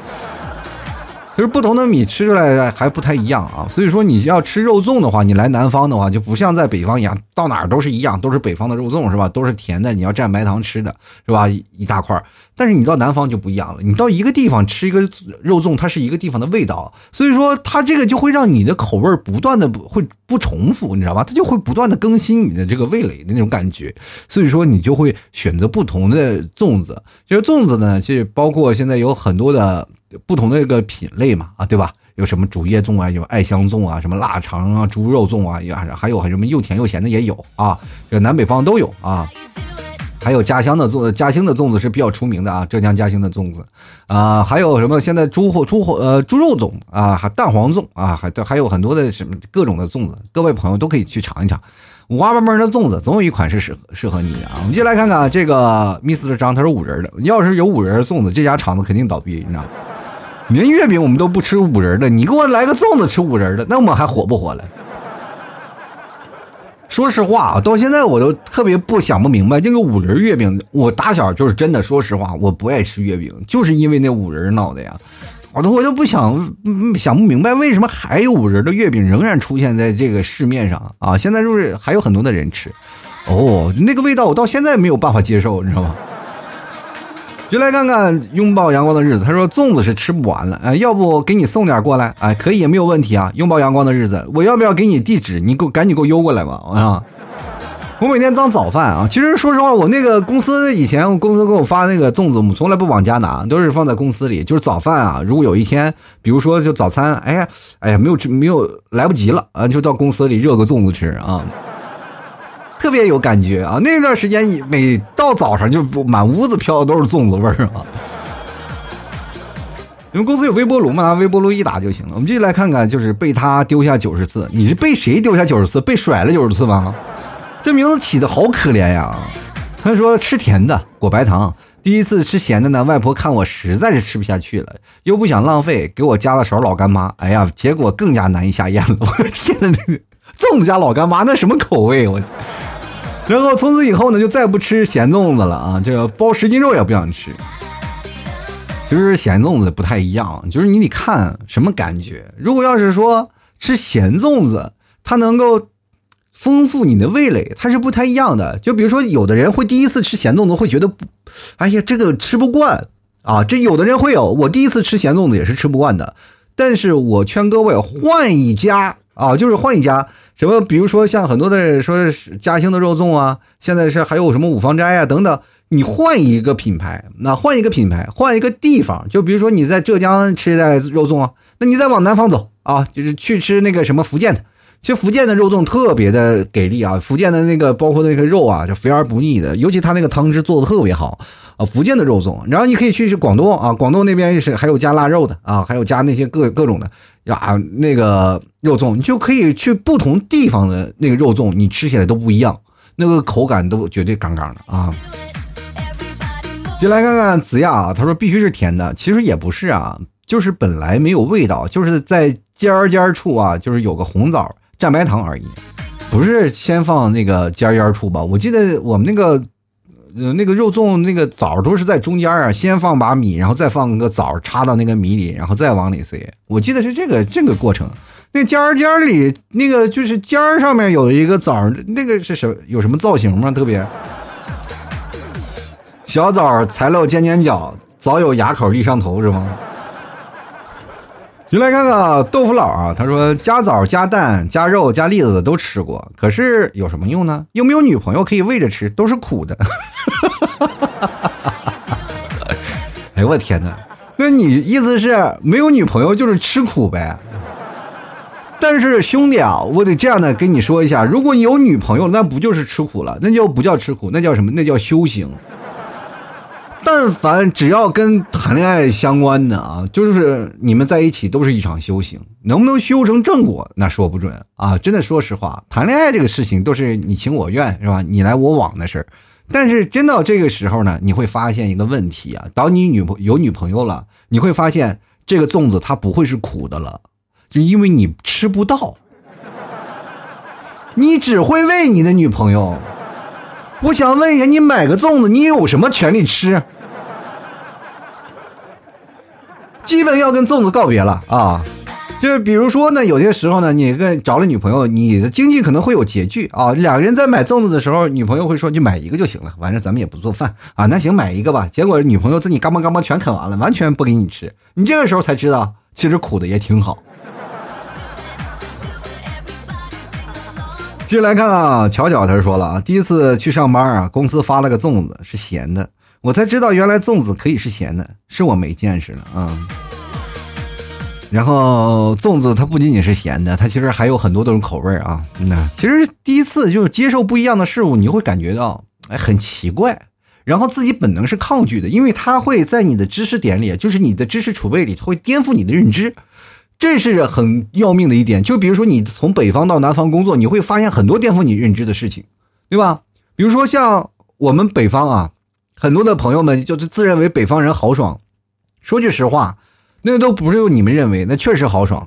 其实不同的米吃出来还不太一样啊，所以说你要吃肉粽的话，你来南方的话就不像在北方一样，到哪儿都是一样，都是北方的肉粽是吧？都是甜的，你要蘸白糖吃的是吧？一大块儿。但是你到南方就不一样了，你到一个地方吃一个肉粽，它是一个地方的味道，所以说它这个就会让你的口味不断的会不重复，你知道吧？它就会不断的更新你的这个味蕾的那种感觉，所以说你就会选择不同的粽子。其实粽子呢，其实包括现在有很多的。不同的一个品类嘛，啊，对吧？有什么竹叶粽啊，有爱香粽啊，什么腊肠啊、猪肉粽啊，也还有什么又甜又咸的也有啊，这南北方都有啊。还有家乡的粽，嘉兴的粽子是比较出名的啊，浙江嘉兴的粽子啊，还有什么现在猪货猪货呃猪肉粽啊，还蛋黄粽啊，还还有很多的什么各种的粽子，各位朋友都可以去尝一尝，五花八门的粽子，总有一款是适合适合你的啊。我们就来看看这个 Miss 的张，他是五仁的，要是有五仁的粽子，这家厂子肯定倒闭，你知道吗。连月饼我们都不吃五仁的，你给我来个粽子吃五仁的，那我们还活不活了？说实话啊，到现在我都特别不想不明白，这个五仁月饼，我打小就是真的，说实话，我不爱吃月饼，就是因为那五仁闹的呀。我都我就不想想不明白，为什么还有五仁的月饼仍然出现在这个市面上啊？现在就是还有很多的人吃，哦，那个味道我到现在没有办法接受，你知道吗？就来看看拥抱阳光的日子。他说粽子是吃不完了，哎，要不给你送点过来？哎，可以，没有问题啊。拥抱阳光的日子，我要不要给你地址？你给我赶紧给我邮过来吧。啊，我每天当早饭啊。其实说实话，我那个公司以前公司给我发那个粽子，我们从来不往家拿，都是放在公司里。就是早饭啊，如果有一天，比如说就早餐，哎呀，哎呀，没有吃没有来不及了啊，就到公司里热个粽子吃啊。特别有感觉啊！那段时间每到早上就满屋子飘的都是粽子味儿啊。你们公司有微波炉吗？拿微波炉一打就行了。我们继续来看看，就是被他丢下九十次，你是被谁丢下九十次？被甩了九十次吗？这名字起的好可怜呀！他说吃甜的裹白糖，第一次吃咸的呢，外婆看我实在是吃不下去了，又不想浪费，给我加了勺老干妈。哎呀，结果更加难以下咽了。我的天呐，粽子加老干妈，那什么口味？我。然后从此以后呢，就再不吃咸粽子了啊！这个包十斤肉也不想吃。其实咸粽子不太一样，就是你得看什么感觉。如果要是说吃咸粽子，它能够丰富你的味蕾，它是不太一样的。就比如说，有的人会第一次吃咸粽子会觉得，哎呀，这个吃不惯啊。这有的人会有，我第一次吃咸粽子也是吃不惯的。但是我劝各位换一家啊，就是换一家。什么？比如说像很多的说嘉兴的肉粽啊，现在是还有什么五芳斋啊等等。你换一个品牌，那换一个品牌，换一个地方，就比如说你在浙江吃的肉粽啊，那你再往南方走啊，就是去吃那个什么福建的，其实福建的肉粽特别的给力啊，福建的那个包括那个肉啊，就肥而不腻的，尤其他那个汤汁做的特别好啊，福建的肉粽。然后你可以去去广东啊，广东那边是还有加腊肉的啊，还有加那些各各种的呀，那个肉粽，你就可以去不同地方的那个肉粽，你吃起来都不一样，那个口感都绝对杠杠的啊。就来看看子亚啊，他说必须是甜的，其实也不是啊，就是本来没有味道，就是在尖尖处啊，就是有个红枣蘸白糖而已，不是先放那个尖儿尖处吧？我记得我们那个呃那个肉粽那个枣都是在中间啊，先放把米，然后再放个枣插到那个米里，然后再往里塞。我记得是这个这个过程。那尖儿尖儿里那个就是尖儿上面有一个枣，那个是什有什么造型吗？特别。小枣才露尖尖角，早有牙口立上头，是吗？就来看看豆腐佬啊，他说加枣、加蛋、加肉、加栗子都吃过，可是有什么用呢？又没有女朋友可以喂着吃，都是苦的。哎呦我天哪！那你意思是没有女朋友就是吃苦呗？但是兄弟啊，我得这样的跟你说一下，如果你有女朋友，那不就是吃苦了？那就不叫吃苦，那叫什么？那叫修行。但凡只要跟谈恋爱相关的啊，就是你们在一起都是一场修行，能不能修成正果那说不准啊！真的，说实话，谈恋爱这个事情都是你情我愿是吧？你来我往的事儿。但是真到这个时候呢，你会发现一个问题啊，当你女朋有女朋友了，你会发现这个粽子它不会是苦的了，就因为你吃不到，你只会喂你的女朋友。我想问一下，你买个粽子，你有什么权利吃？基本要跟粽子告别了啊！就是比如说呢，有些时候呢，你跟找了女朋友，你的经济可能会有拮据啊。两个人在买粽子的时候，女朋友会说：“就买一个就行了，反正咱们也不做饭啊。”那行，买一个吧。结果女朋友自己嘎嘣嘎嘣全啃完了，完全不给你吃。你这个时候才知道，其实苦的也挺好。接着来看啊，巧巧他说了啊，第一次去上班啊，公司发了个粽子是咸的，我才知道原来粽子可以是咸的，是我没见识了啊。然后粽子它不仅仅是咸的，它其实还有很多种口味啊。那其实第一次就是接受不一样的事物，你会感觉到哎很奇怪，然后自己本能是抗拒的，因为它会在你的知识点里，就是你的知识储备里，会颠覆你的认知。这是很要命的一点，就比如说你从北方到南方工作，你会发现很多颠覆你认知的事情，对吧？比如说像我们北方啊，很多的朋友们就是自认为北方人豪爽，说句实话，那都不是你们认为，那确实豪爽。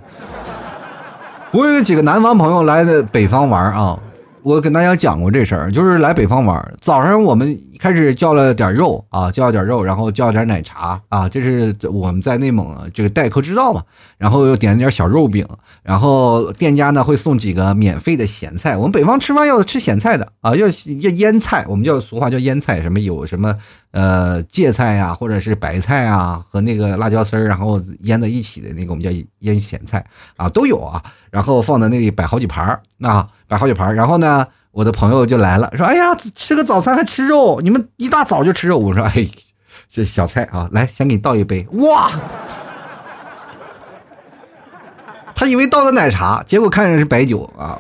我有几个南方朋友来的北方玩啊。我跟大家讲过这事儿，就是来北方玩儿，早上我们开始叫了点肉啊，叫了点肉，然后叫了点奶茶啊，这是我们在内蒙这个待客之道嘛。然后又点了点小肉饼，然后店家呢会送几个免费的咸菜。我们北方吃饭要吃咸菜的啊，要要腌菜，我们叫俗话叫腌菜，什么有什么呃芥菜呀，或者是白菜啊和那个辣椒丝儿，然后腌在一起的那个我们叫腌咸菜啊，都有啊。然后放在那里摆好几盘儿啊。摆好几盘儿，然后呢，我的朋友就来了，说：“哎呀，吃个早餐还吃肉？你们一大早就吃肉？”我说：“哎，这小菜啊，来，先给你倒一杯。”哇，他以为倒的奶茶，结果看着是白酒啊。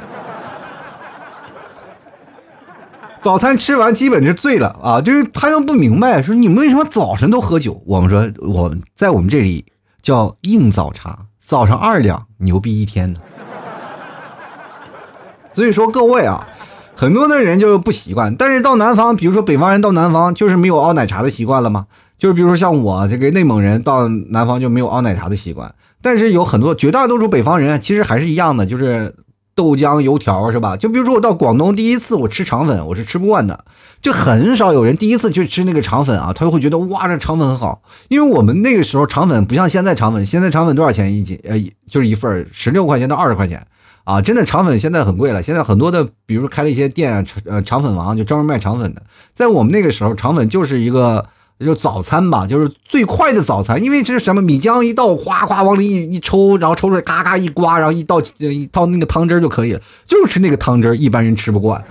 早餐吃完基本是醉了啊，就是他又不明白，说你们为什么早晨都喝酒？我们说我在我们这里叫硬早茶，早上二两，牛逼一天呢。所以说各位啊，很多的人就是不习惯。但是到南方，比如说北方人到南方，就是没有熬奶茶的习惯了吗？就是比如说像我这个内蒙人到南方就没有熬奶茶的习惯。但是有很多绝大多数北方人其实还是一样的，就是豆浆油条是吧？就比如说我到广东第一次我吃肠粉，我是吃不惯的，就很少有人第一次去吃那个肠粉啊，他就会觉得哇这肠粉很好，因为我们那个时候肠粉不像现在肠粉，现在肠粉多少钱一斤？呃，就是一份十六块钱到二十块钱啊，真的肠粉现在很贵了。现在很多的，比如开了一些店，呃，肠粉王就专门卖肠粉的，在我们那个时候，肠粉就是一个。就早餐吧，就是最快的早餐，因为这是什么米浆一倒，哗哗往里一一抽，然后抽出来，嘎嘎一刮，然后一倒一倒那个汤汁就可以了。就是吃那个汤汁，一般人吃不惯，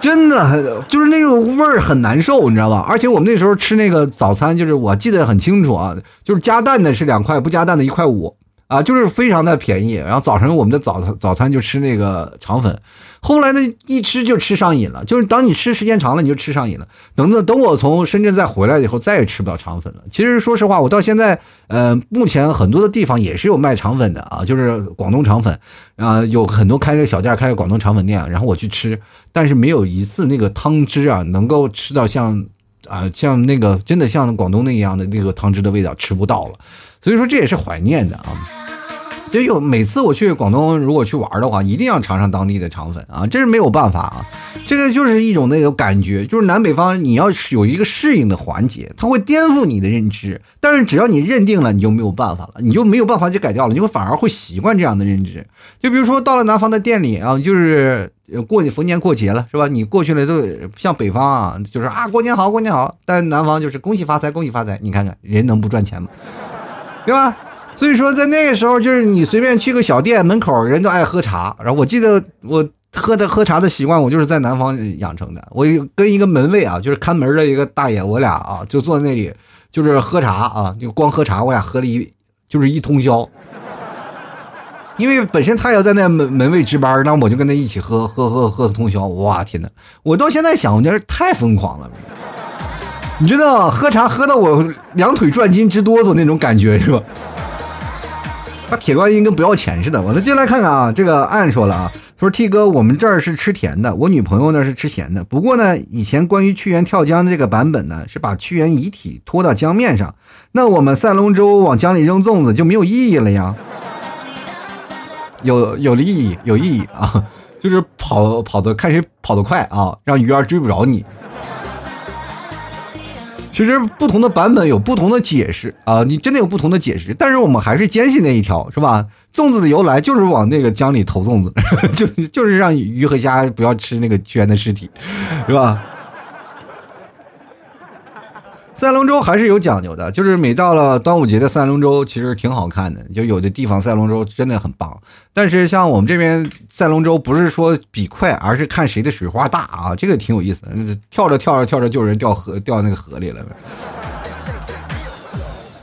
真的就是那种味儿很难受，你知道吧？而且我们那时候吃那个早餐，就是我记得很清楚啊，就是加蛋的是两块，不加蛋的一块五啊，就是非常的便宜。然后早晨我们的早餐早餐就吃那个肠粉。后来呢，一吃就吃上瘾了。就是当你吃时间长了，你就吃上瘾了。等等等，我从深圳再回来以后，再也吃不到肠粉了。其实说实话，我到现在，呃，目前很多的地方也是有卖肠粉的啊，就是广东肠粉啊，有很多开个小店，开个广东肠粉店，然后我去吃，但是没有一次那个汤汁啊，能够吃到像啊像那个真的像广东那样的那个汤汁的味道，吃不到了。所以说这也是怀念的啊。就有每次我去广东，如果去玩的话，一定要尝尝当地的肠粉啊，这是没有办法啊，这个就是一种那个感觉，就是南北方你要有一个适应的环节，它会颠覆你的认知，但是只要你认定了，你就没有办法了，你就没有办法去改掉了，你会反而会习惯这样的认知。就比如说到了南方的店里啊，就是过逢年过节了，是吧？你过去了都像北方啊，就是啊过年好过年好，但南方就是恭喜发财恭喜发财，你看看人能不赚钱吗？对吧？所以说，在那个时候，就是你随便去个小店门口，人都爱喝茶。然后我记得我喝的喝茶的习惯，我就是在南方养成的。我跟一个门卫啊，就是看门的一个大爷，我俩啊就坐在那里，就是喝茶啊，就光喝茶，我俩喝了一就是一通宵。因为本身他要在那门门卫值班，那我就跟他一起喝喝喝喝通宵。哇天哪！我到现在想，我觉得太疯狂了。你知道，喝茶喝到我两腿转筋直哆嗦那种感觉是吧？他铁观音跟不要钱似的。我了，进来看看啊，这个暗说了啊，他说 T 哥，我们这儿是吃甜的，我女朋友呢是吃咸的。不过呢，以前关于屈原跳江的这个版本呢，是把屈原遗体拖到江面上，那我们赛龙舟往江里扔粽子就没有意义了呀？有有意义，有意义啊，就是跑跑的看谁跑得快啊，让鱼儿追不着你。其实不同的版本有不同的解释啊，你真的有不同的解释，但是我们还是坚信那一条，是吧？粽子的由来就是往那个江里投粽子，就就是让鱼和虾不要吃那个屈原的尸体，是吧？赛龙舟还是有讲究的，就是每到了端午节的赛龙舟，其实挺好看的。就有的地方赛龙舟真的很棒，但是像我们这边赛龙舟，不是说比快，而是看谁的水花大啊，这个挺有意思的。跳着跳着跳着，就有人掉河掉那个河里了。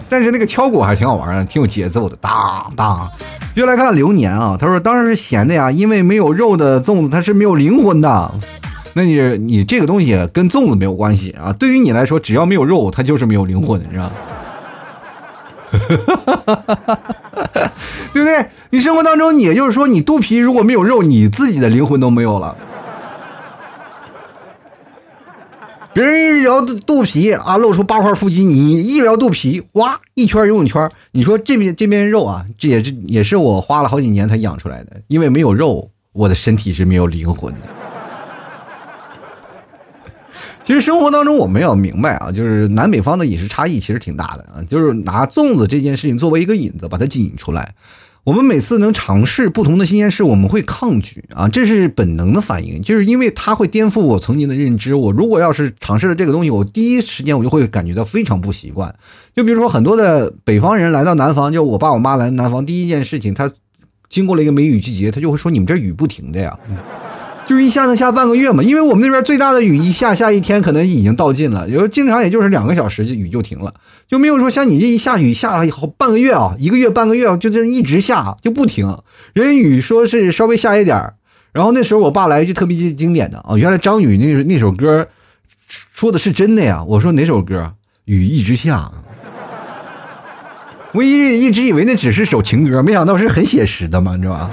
但是那个敲鼓还是挺好玩的，挺有节奏的，当当。又来看流年啊，他说当然是咸的呀，因为没有肉的粽子它是没有灵魂的。那你你这个东西跟粽子没有关系啊？对于你来说，只要没有肉，它就是没有灵魂，是吧？对不对？你生活当中，也就是说，你肚皮如果没有肉，你自己的灵魂都没有了。别人一聊肚皮啊，露出八块腹肌，你一聊肚皮，哇，一圈游泳圈。你说这边这边肉啊，这也是也是我花了好几年才养出来的，因为没有肉，我的身体是没有灵魂的。其实生活当中我们要明白啊，就是南北方的饮食差异其实挺大的啊。就是拿粽子这件事情作为一个引子，把它引出来。我们每次能尝试不同的新鲜事，我们会抗拒啊，这是本能的反应，就是因为它会颠覆我曾经的认知。我如果要是尝试了这个东西，我第一时间我就会感觉到非常不习惯。就比如说很多的北方人来到南方，就我爸我妈来南方，第一件事情，他经过了一个梅雨季节，他就会说：“你们这雨不停的呀。”就一下能下半个月嘛，因为我们那边最大的雨一下下一天可能已经到尽了，有时候经常也就是两个小时雨就停了，就没有说像你这一下雨下了好半个月啊，一个月半个月就这一直下就不停。人雨说是稍微下一点然后那时候我爸来一句特别经典的啊，原来张宇那那首歌说的是真的呀。我说哪首歌？雨一直下。我一一直以为那只是首情歌，没想到是很写实的嘛，你知道吧？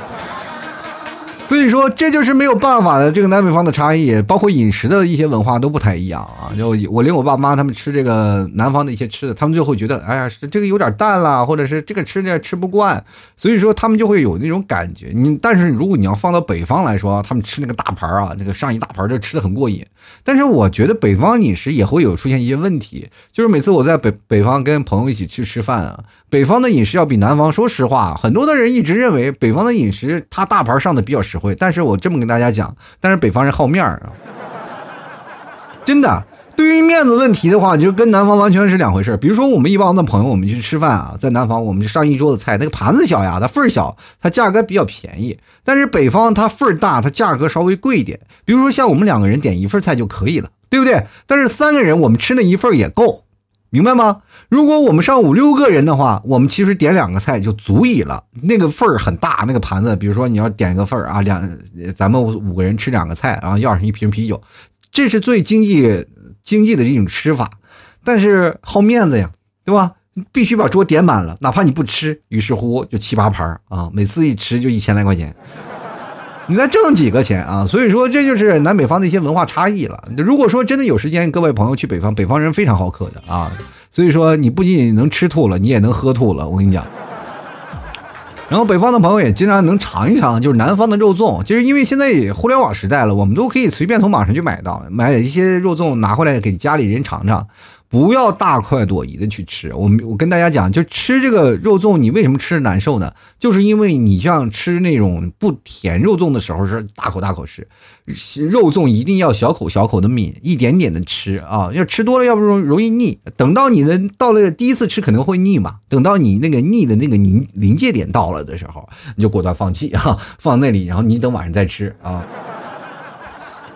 所以说，这就是没有办法的，这个南北方的差异，包括饮食的一些文化都不太一样啊。就我连我爸妈他们吃这个南方的一些吃的，他们就会觉得，哎呀，这个有点淡了，或者是这个吃的吃不惯，所以说他们就会有那种感觉。你但是如果你要放到北方来说，他们吃那个大盘啊，那个上一大盘就吃的很过瘾。但是我觉得北方饮食也会有出现一些问题，就是每次我在北北方跟朋友一起去吃饭啊，北方的饮食要比南方，说实话，很多的人一直认为北方的饮食它大盘上的比较实惠，但是我这么跟大家讲，但是北方人好面儿啊，真的，对于面子问题的话，就跟南方完全是两回事比如说我们一帮的朋友，我们去吃饭啊，在南方我们就上一桌子菜，那个盘子小呀，它份儿小，它价格比较便宜，但是北方它份儿大，它价格稍微贵一点。比如说像我们两个人点一份菜就可以了，对不对？但是三个人我们吃那一份也够。明白吗？如果我们上五六个人的话，我们其实点两个菜就足以了。那个份儿很大，那个盘子，比如说你要点一个份儿啊，两咱们五个人吃两个菜，然后要上一瓶啤酒，这是最经济经济的这种吃法。但是好面子呀，对吧？必须把桌点满了，哪怕你不吃，于是乎就七八盘啊，每次一吃就一千来块钱。你再挣几个钱啊？所以说这就是南北方的一些文化差异了。如果说真的有时间，各位朋友去北方，北方人非常好客的啊。所以说你不仅仅能吃吐了，你也能喝吐了。我跟你讲。然后北方的朋友也经常能尝一尝，就是南方的肉粽。其实因为现在也互联网时代了，我们都可以随便从网上去买到，买一些肉粽拿回来给家里人尝尝。不要大快朵颐的去吃，我我跟大家讲，就吃这个肉粽，你为什么吃着难受呢？就是因为你像吃那种不甜肉粽的时候是大口大口吃，肉粽一定要小口小口的抿，一点点的吃啊，要吃多了要不容容易腻。等到你的到了第一次吃可能会腻嘛，等到你那个腻的那个临临界点到了的时候，你就果断放弃啊，放那里，然后你等晚上再吃啊。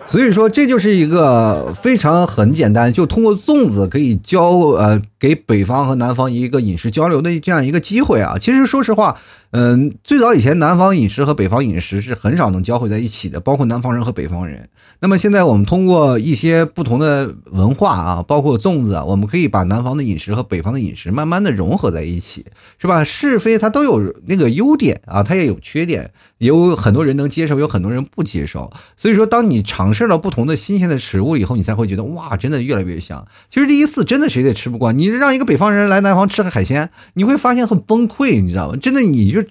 所以说，这就是一个非常很简单，就通过粽子可以交呃给北方和南方一个饮食交流的这样一个机会啊。其实说实话。嗯，最早以前南方饮食和北方饮食是很少能交汇在一起的，包括南方人和北方人。那么现在我们通过一些不同的文化啊，包括粽子，啊，我们可以把南方的饮食和北方的饮食慢慢的融合在一起，是吧？是非它都有那个优点啊，它也有缺点，有很多人能接受，有很多人不接受。所以说，当你尝试了不同的新鲜的食物以后，你才会觉得哇，真的越来越香。其实第一次真的谁也吃不惯，你让一个北方人来南方吃个海鲜，你会发现很崩溃，你知道吗？真的你就。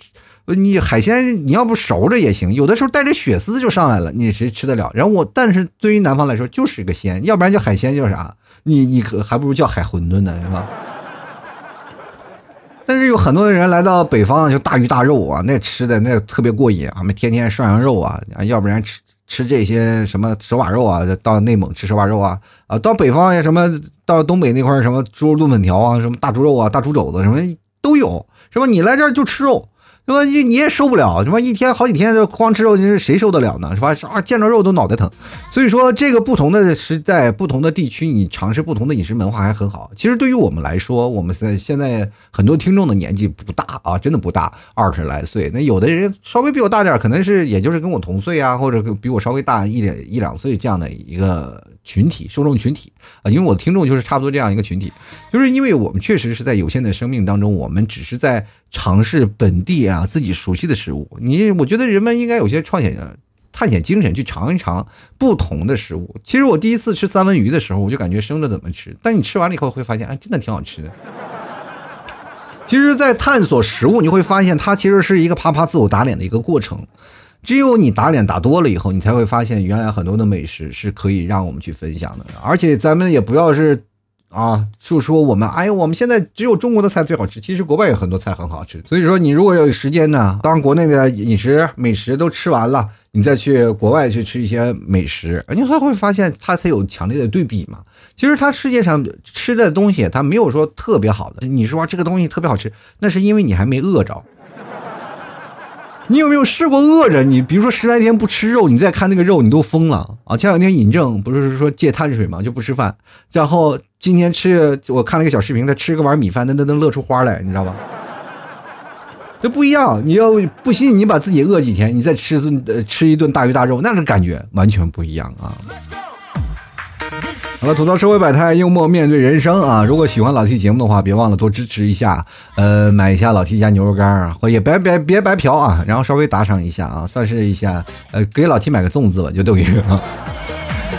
你海鲜你要不熟着也行，有的时候带着血丝就上来了，你谁吃得了？然后我，但是对于南方来说就是一个鲜，要不然叫海鲜叫啥？你你可还不如叫海馄饨呢，是吧？但是有很多人来到北方就大鱼大肉啊，那吃的那特别过瘾啊，们天天涮羊肉啊，要不然吃吃这些什么手把肉啊，到内蒙吃手把肉啊，啊，到北方呀什么到东北那块什么猪肉炖粉条啊，什么大猪肉啊、大猪肘子什么都有，是吧？你来这儿就吃肉。对吧？你你也受不了，是吧？一天好几天就光吃肉，你是谁受得了呢？是吧？啊，见着肉都脑袋疼。所以说，这个不同的时代、不同的地区，你尝试不同的饮食文化还很好。其实对于我们来说，我们在现在很多听众的年纪不大啊，真的不大，二十来岁。那有的人稍微比我大点，可能是也就是跟我同岁啊，或者比我稍微大一点一两岁这样的一个。群体受众群体啊，因为我的听众就是差不多这样一个群体，就是因为我们确实是在有限的生命当中，我们只是在尝试本地啊自己熟悉的食物。你我觉得人们应该有些创险、探险精神，去尝一尝不同的食物。其实我第一次吃三文鱼的时候，我就感觉生着怎么吃，但你吃完了以后会发现，哎，真的挺好吃的。其实，在探索食物，你会发现它其实是一个啪啪自我打脸的一个过程。只有你打脸打多了以后，你才会发现原来很多的美食是可以让我们去分享的。而且咱们也不要是啊，就说我们哎，我们现在只有中国的菜最好吃。其实国外有很多菜很好吃。所以说，你如果有时间呢，当国内的饮食美食都吃完了，你再去国外去吃一些美食，你才会发现它才有强烈的对比嘛。其实它世界上吃的东西，它没有说特别好的。你说这个东西特别好吃，那是因为你还没饿着。你有没有试过饿着？你比如说十来天不吃肉，你再看那个肉，你都疯了啊！前两天尹正不是说戒碳水嘛，就不吃饭，然后今天吃，我看了一个小视频，他吃个碗米饭，那那能乐出花来，你知道吧？这不一样，你要不信，你把自己饿几天，你再吃顿吃一顿大鱼大肉，那个感觉完全不一样啊！好了，吐槽社会百态，幽默面对人生啊！如果喜欢老 T 节目的话，别忘了多支持一下，呃，买一下老 T 家牛肉干啊，或也别别别白嫖啊，然后稍微打赏一下啊，算是一下，呃，给老 T 买个粽子吧，就等于啊。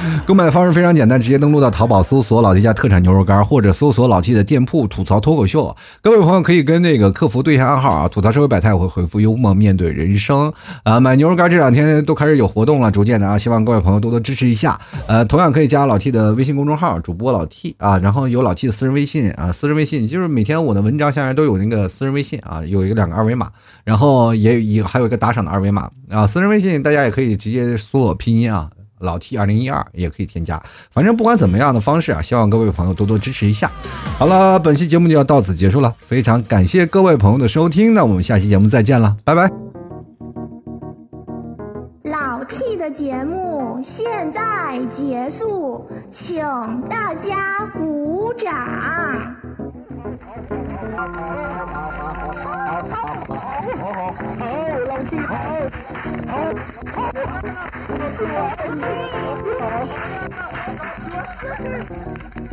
购买方式非常简单，直接登录到淘宝搜索“老 T 家特产牛肉干”，或者搜索老 T 的店铺“吐槽脱口秀”。各位朋友可以跟那个客服对一下暗号啊，吐槽社会百态，会回复幽默面对人生啊。买牛肉干这两天都开始有活动了，逐渐的啊，希望各位朋友多多支持一下。呃，同样可以加老 T 的微信公众号，主播老 T 啊，然后有老 T 的私人微信啊，私人微信就是每天我的文章下面都有那个私人微信啊，有一个两个二维码，然后也有还有一个打赏的二维码啊。私人微信大家也可以直接搜我拼音啊。老 T 二零一二也可以添加，反正不管怎么样的方式啊，希望各位朋友多多支持一下。好了，本期节目就要到此结束了，非常感谢各位朋友的收听，那我们下期节目再见了，拜拜。老 T 的节目现在结束，请大家鼓掌。好，Thank you.